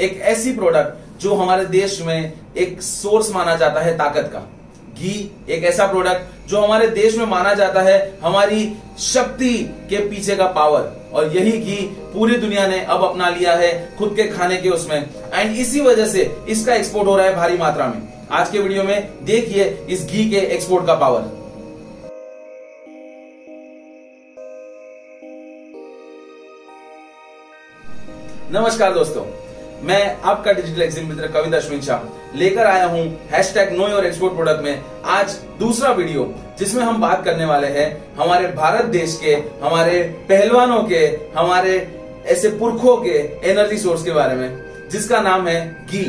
एक ऐसी प्रोडक्ट जो हमारे देश में एक सोर्स माना जाता है ताकत का। घी एक ऐसा प्रोडक्ट जो हमारे देश में माना जाता है हमारी शक्ति के पीछे का पावर और यही घी पूरी दुनिया ने अब अपना लिया है खुद के खाने के उसमें। एंड इसी वजह से इसका एक्सपोर्ट हो रहा है भारी मात्रा में। आज के वीडियो में देखिए इस घी के एक्सपोर्ट का पावर नमस्कार दोस्तों। मैं आपका डिजिटल एग्जिम मित्र कविता अश्विन शाह लेकर आया हूँ hashtag know your export product में आज दूसरा वीडियो जिसमें हम बात करने वाले हैं हमारे भारत देश के, हमारे पहलवानों के, हमारे ऐसे पुरखों के एनर्जी सोर्स के बारे में, जिसका नाम है घी।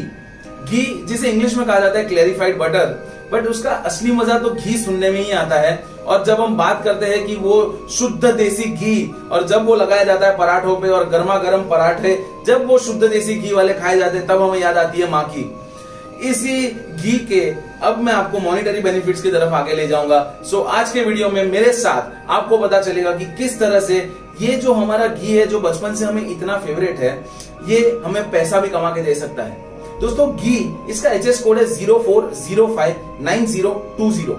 घी, जिसे इंग्लिश में कहा जाता है क्लेरिफाइड बटर बट उसका असली मज़ा तो घी सुनने में ही आता है। और जब हम बात करते हैं कि वो शुद्ध देसी घी, और जब वो लगाया जाता है पराठों पे और गर्मा गर्म पराठे, जब वो शुद्ध देसी घी वाले खाए जाते हैं, तब हमें याद आती है माँ की। इसी घी के, अब मैं आपको मॉनिटरी बेनिफिट्स की तरफ़ आगे ले जाऊँगा। सो आज के वीडियो में मेरे साथ आपको पता चलेगा कि किस तरह से ये जो हमारा घी है, जो बचपन से हमें इतना फेवरेट है, ये हमें पैसा भी कमा के दे सकता है। दोस्तों, घी, इसका एच एस कोड है zero four zero five nine zero two zero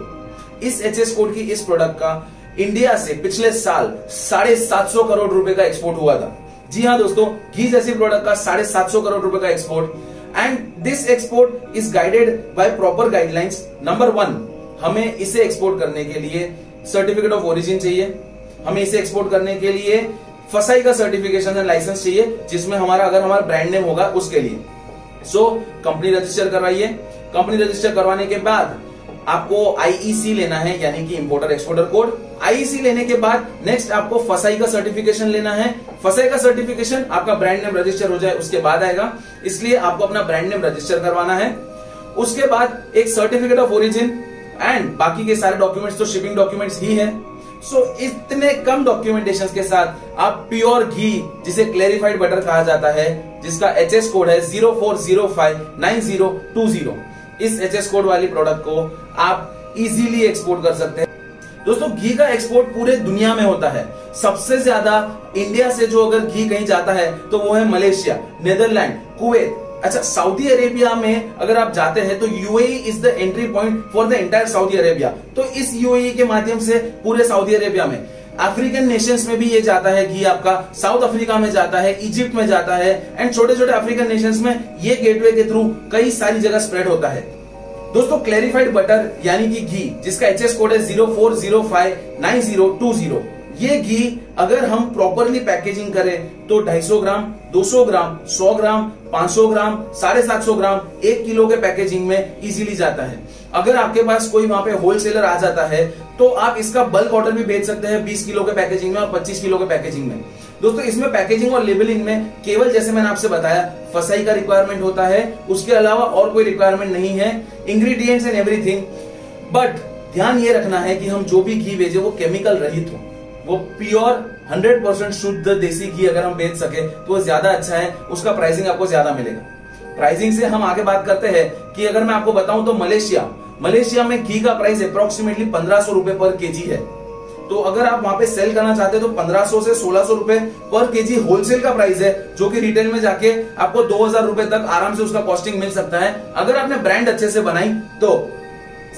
इस एच एस कोड की इस प्रोडक्ट का इंडिया से पिछले साल साढ़े सात सौ करोड़ रुपए का एक्सपोर्ट हुआ था। जी हाँ दोस्तों, घी जैसी प्रोडक्ट का साढ़े सात सौ करोड़ रुपए का export and this export is guided by proper guidelines number one हमें इसे एक्सपोर्ट करने के लिए सर्टिफिकेट ऑफ़ ओरिजिन चाहिए। हमें इसे एक्सपोर्ट करने के लिए फसाई का सर्टिफिकेशन एंड लाइसेंस चाहिए, जिसमें हमारा, अगर हमारा ब्रांड नेम होगा, उसके लिए। सो कंपनी रजिस्टर करवाइए। कंपनी रजिस्टर करवाने के बाद आपको आईईसी लेना है यानी कि इंपोर्टर एक्सपोर्टर कोड आईईसी लेने के बाद नेक्स्ट आपको फसाई का सर्टिफिकेशन लेना है। फसाई का सर्टिफिकेशन आपका ब्रांड नेम रजिस्टर हो जाए उसके बाद आएगा। इसलिए आपको अपना ब्रांड नेम रजिस्टर करवाना है। उसके बाद एक सर्टिफिकेट ऑफ़ ओरिजिन एंड बाकी के सारे डॉक्यूमेंट्स तो शिपिंग डॉक्यूमेंट्स ही है। सो so, इतने कम डॉक्यूमेंटेशन के साथ आप प्योर घी जिसे क्लेरिफाइड बटर कहा जाता है जिसका एच एस कोड है zero four zero five nine zero two zero इस एच एस कोड वाली प्रोडक्ट को आप इजीली एक्सपोर्ट कर सकते हैं। दोस्तों, घी का एक्सपोर्ट पूरे दुनिया में होता है। सबसे ज़्यादा इंडिया से जो अगर घी कहीं जाता है तो वो है मलेशिया नेदरलैंड कुवैत अच्छा सऊदी अरेबिया में अगर आप जाते हैं तो UAE is the entry point for the entire Saudi Arabia तो इस यूएई के माध्यम से पूरे सऊदी अरेबिया में। अफ्रीकन नेशंस में भी ये जाता है घी आपका साउथ अफ्रीका में जाता है इजिप्ट में जाता है एंड छोटे छोटे अफ्रीकन नेशंस में ये गेटवे के थ्रू कई सारी जगह स्प्रेड होता है। दोस्तों क्लैरिफाइड बटर यानी कि घी, जिसका एच एस कोड है zero four zero five nine zero two zero ये घी अगर हम प्रॉपरली पैकेजिंग करें तो 250 ग्राम 200 ग्राम 100 ग्राम 500 ग्राम, साढ़े सात ग्राम एक किलो के पैकेजिंग में इजीली जाता है। अगर आपके पास कोई वहाँ पे होलसेलर आ जाता है तो आप इसका बल्क ऑर्डर भी भेज सकते हैं 20 किलो के पैकेजिंग में और 25 किलो के पैकेजिंग में। दोस्तों, इसमें पैकेजिंग और लेबलिंग में केवल जैसे मैंने आपसे बताया, फसाई का रिक्वायरमेंट होता है, उसके अलावा और कोई रिक्वायरमेंट नहीं है इंग्रीडियंट्स एंड एवरीथिंग बट ध्यान ये रखना है कि हम जो भी घी भेजे, वो केमिकल रहित हो। वो प्योर 100 परसेंट शुद्ध देसी घी अगर हम बेच सके तो ज़्यादा अच्छा है, उसका प्राइसिंग आपको ज़्यादा मिलेगा। प्राइसिंग से हम आगे बात करते हैं कि अगर मैं आपको बताऊँ तो मलेशिया मलेशिया में घी का प्राइस अप्रोक्सीमेटली पंद्रह सौ रुपए पर केजी है। तो अगर आप वहाँ पे सेल करना चाहते हैं तो 1500 से 1600 रुपए पर केजी होलसेल का प्राइस है, जो कि रिटेल में जाके आपको 2000 रुपए तक आराम से उसका कॉस्टिंग मिल सकता है। अगर आपने ब्रांड अच्छे से बनाई तो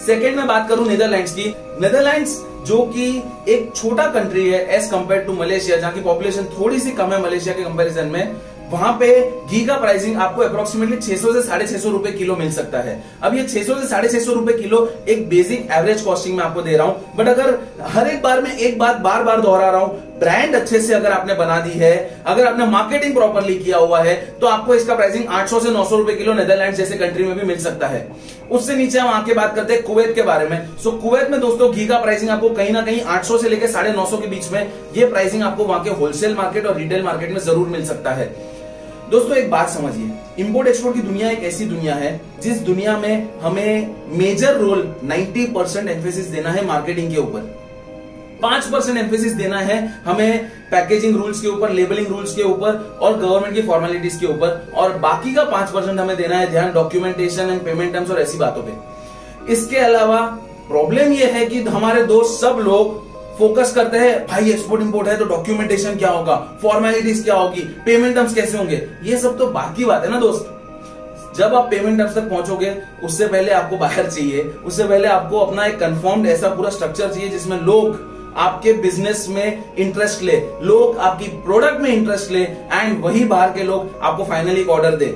सेकेंड में बात करूँ नेदरलैंड्स की। नेदरलैंड्स जो कि एक छोटा कंट्री है एज कंपेयर टू मलेशिया, जहाँ की पॉपुलेशन थोड़ी सी कम है मलेशिया के कंपैरिजन में। वहाँ पे घी का प्राइसिंग आपको अप्रोक्सीमेटली 600 से साढ़े छह रुपए किलो मिल सकता है। अब ये 600 से साढ़े छह रुपए किलो एक बेसिक एवरेज कॉस्टिंग में आपको दे रहा हूँ। बट अगर हर एक बार में एक बात बार बार दोहरा रहा हूँ ब्रांड अच्छे से अगर आपने बना दी है, अगर आपने मार्केटिंग प्रॉपरली किया हुआ है तो आपको इसका प्राइसिंग 800 से 900 रुपए किलो नेदरलैंड जैसे कंट्री में भी मिल सकता है। उससे नीचे हम आके बात करते हैं कुवैत के बारे में। सो कुवैत में दोस्तों घी का प्राइसिंग आपको कहीं ना कहीं 800 से लेकर साढ़े के बीच में ये प्राइसिंग आपको वहाँ के होलसेल मार्केट और रिटेल मार्केट में ज़रूर मिल सकता है। दोस्तों, एक बात समझिए। इंपोर्ट एक्सपोर्ट की दुनिया एक ऐसी दुनिया है, जिस दुनिया में हमें मेजर रोल 90 परसेंट एम्फेसिस देना है मार्केटिंग के ऊपर। पाँच परसेंट एम्फेसिस देना है हमें पैकेजिंग रूल्स के ऊपर लेबलिंग रूल्स के ऊपर और गवर्नमेंट की फॉर्मेलिटीज के ऊपर। और बाकी का पाँच परसेंट हमें देना है ध्यान डॉक्यूमेंटेशन एंड पेमेंट टर्म्स और ऐसी बातों पे। इसके अलावा प्रॉब्लम यह है कि हमारे दोस्त सब लोग फोकस करते हैं, भाई एक्सपोर्ट इंपोर्ट है तो डॉक्यूमेंटेशन क्या होगा? फॉर्मेलिटीज क्या होगी? पेमेंट टर्म्स कैसे होंगे? ये सब तो बाकी बात है ना, दोस्त? जब आप पेमेंट टर्म्स तक पहुंचोगे, उससे पहले आपको बाहर चाहिए, उससे पहले आपको अपना एक कंफर्म्ड ऐसा पूरा स्ट्रक्चर चाहिए जिसमें लोग आपके बिज़नेस में इंटरेस्ट ले, लोग आपकी प्रोडक्ट में इंटरेस्ट ले एंड वही बाहर के लोग आपको फाइनली ऑर्डर दे।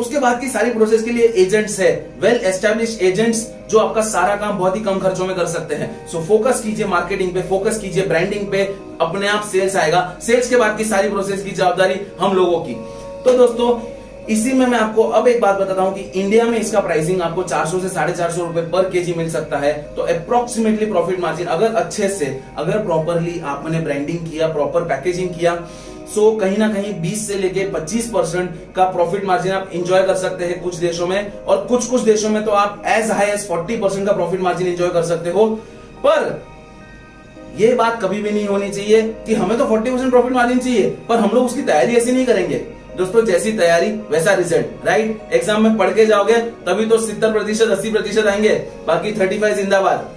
उसके बाद की सारी प्रोसेस के लिए एजेंट्स है। वेल एस्टेब्लिश एजेंट्स जो आपका सारा काम बहुत ही कम खर्चों में कर सकते हैं। सो फोकस कीजिए मार्केटिंग पे फोकस कीजिए ब्रांडिंग पे, अपने आप सेल्स आएगा। सेल्स के बाद की सारी प्रोसेस की जवाबदारी हम लोगों की। तो दोस्तों, इसी में मैं आपको अब एक बात बताता हूँ कि इंडिया में इसका प्राइसिंग आपको 400 से साढ़े चार सौ रुपए पर केजी मिल सकता है। तो अप्रोक्सीमेटली प्रॉफिट मार्जिन अगर अच्छे से, अगर प्रॉपरली आपने ब्रांडिंग किया प्रॉपर पैकेजिंग किया सो कहीं ना कहीं 20 से लेके 25 परसेंट का प्रॉफिट मार्जिन आप इंजॉय कर सकते हैं कुछ देशों में। और कुछ कुछ देशों में तो आप एज हाई एज 40 परसेंट का प्रॉफिट मार्जिन इंजॉय कर सकते हो। पर यह बात कभी भी नहीं होनी चाहिए कि हमें तो 40 परसेंट प्रॉफिट मार्जिन चाहिए, पर हम लोग उसकी तैयारी ऐसी नहीं करेंगे। दोस्तों, जैसी तैयारी, वैसा रिज़ल्ट राइट एग्ज़ाम में पढ़ के जाओगे, तभी तो सितर प्रतिशत, अस्सी प्रतिशत आएँगे, बाकी थर्टी फाइव जिंदाबाद।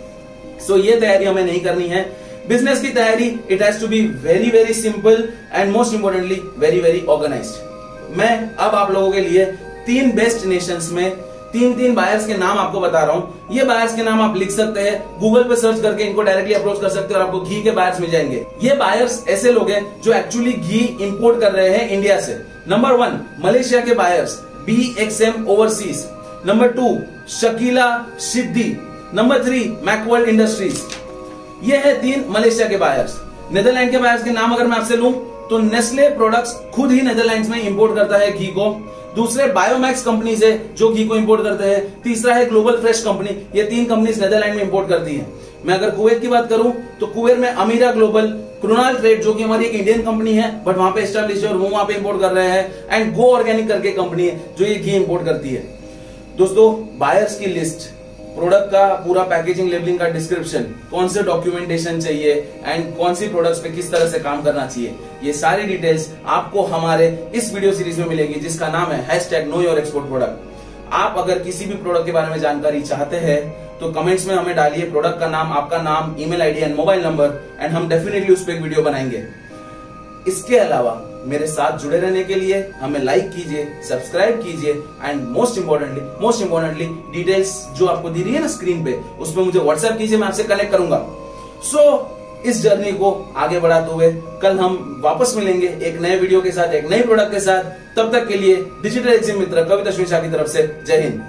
सो ये तैयारी हमें नहीं करनी है। बिज़नेस की तैयारी it has to be very very simple and most importantly very very organised मैं अब आप लोगों के लिए तीन बेस्ट नेशंस में तीन तीन बायर्स के नाम आपको बता रहा हूँ। ये बायर्स के नाम आप लिख सकते हैं। गूगल पे सर्च करके इनको डायरेक्टली अप्रोच कर सकते हैं और आपको घी के बायर्स मिल जाएँगे। ये बायर्स ऐसे लोग हैं जो एक्चुअली घी इंपोर्ट कर रहे हैं इंडिया से। नंबर वन मलेशिया के buyers B X M overseas number two Shakila Siddhi number three Macworld Industries ये है तीन मलेशिया के बायर्स नेदरलैंड के बायर्स के नाम अगर मैं आपसे लूँ तो नेस्ले प्रोडक्ट्स खुद ही नेदरलैंड्स में इंपोर्ट करता है घी को. दूसरे बायोमैक्स कंपनीज़ है जो घी को इंपोर्ट करते हैं. तीसरा है ग्लोबल फ्रेश कंपनी ये तीन कंपनीज़ नेदरलैंड में इंपोर्ट करती हैं. मैं अगर कुवैत की बात करूँ तो कुवैत में अमीरा ग्लोबल क्रोनाल ट्रेड जो कि हमारी एक इंडियन कंपनी है बट वहाँ पे स्टैब्लिश है और वो वहाँ पे इंपोर्ट कर रहे हैं. एंड गो ऑर्गेनिक करके कंपनी है, जो ये घी इंपोर्ट करती है. दोस्तों बायर्स की लिस्ट प्रोडक्ट का पूरा पैकेजिंग, लेबलिंग का डिस्क्रिप्शन, कौन से डॉक्यूमेंटेशन चाहिए एंड कौन सी प्रोडक्ट्स पे किस तरह से काम करना चाहिए, ये सारी डिटेल्स आपको हमारे इस वीडियो सीरीज़ में मिलेगी, जिसका नाम है hashtag know your export product आप अगर किसी भी प्रोडक्ट के बारे में जानकारी चाहते हैं तो कमेंट्स में हमें डालिए प्रोडक्ट का नाम, आपका नाम email ID and mobile number and हम डेफिनेटली उस पर एक वीडियो बनाएँगे. इसके अलावा मेरे साथ जुड़े रहने के लिए हमें लाइक कीजिए सब्सक्राइब कीजिए and most importantly most importantly details जो आपको दी रही है ना स्क्रीन पे उसमें मुझे व्हाट्सएप कीजिए मैं आपसे कनेक्ट करूँगा। सो so, इस जर्नी को आगे बढ़ाते हुए कल हम वापस मिलेंगे एक नए वीडियो के साथ एक नए प्रोडक्ट के साथ। तब तक के लिए डिजिटल एग्जिम मित्र कविता शुषा की तरफ़ से जय हिंद।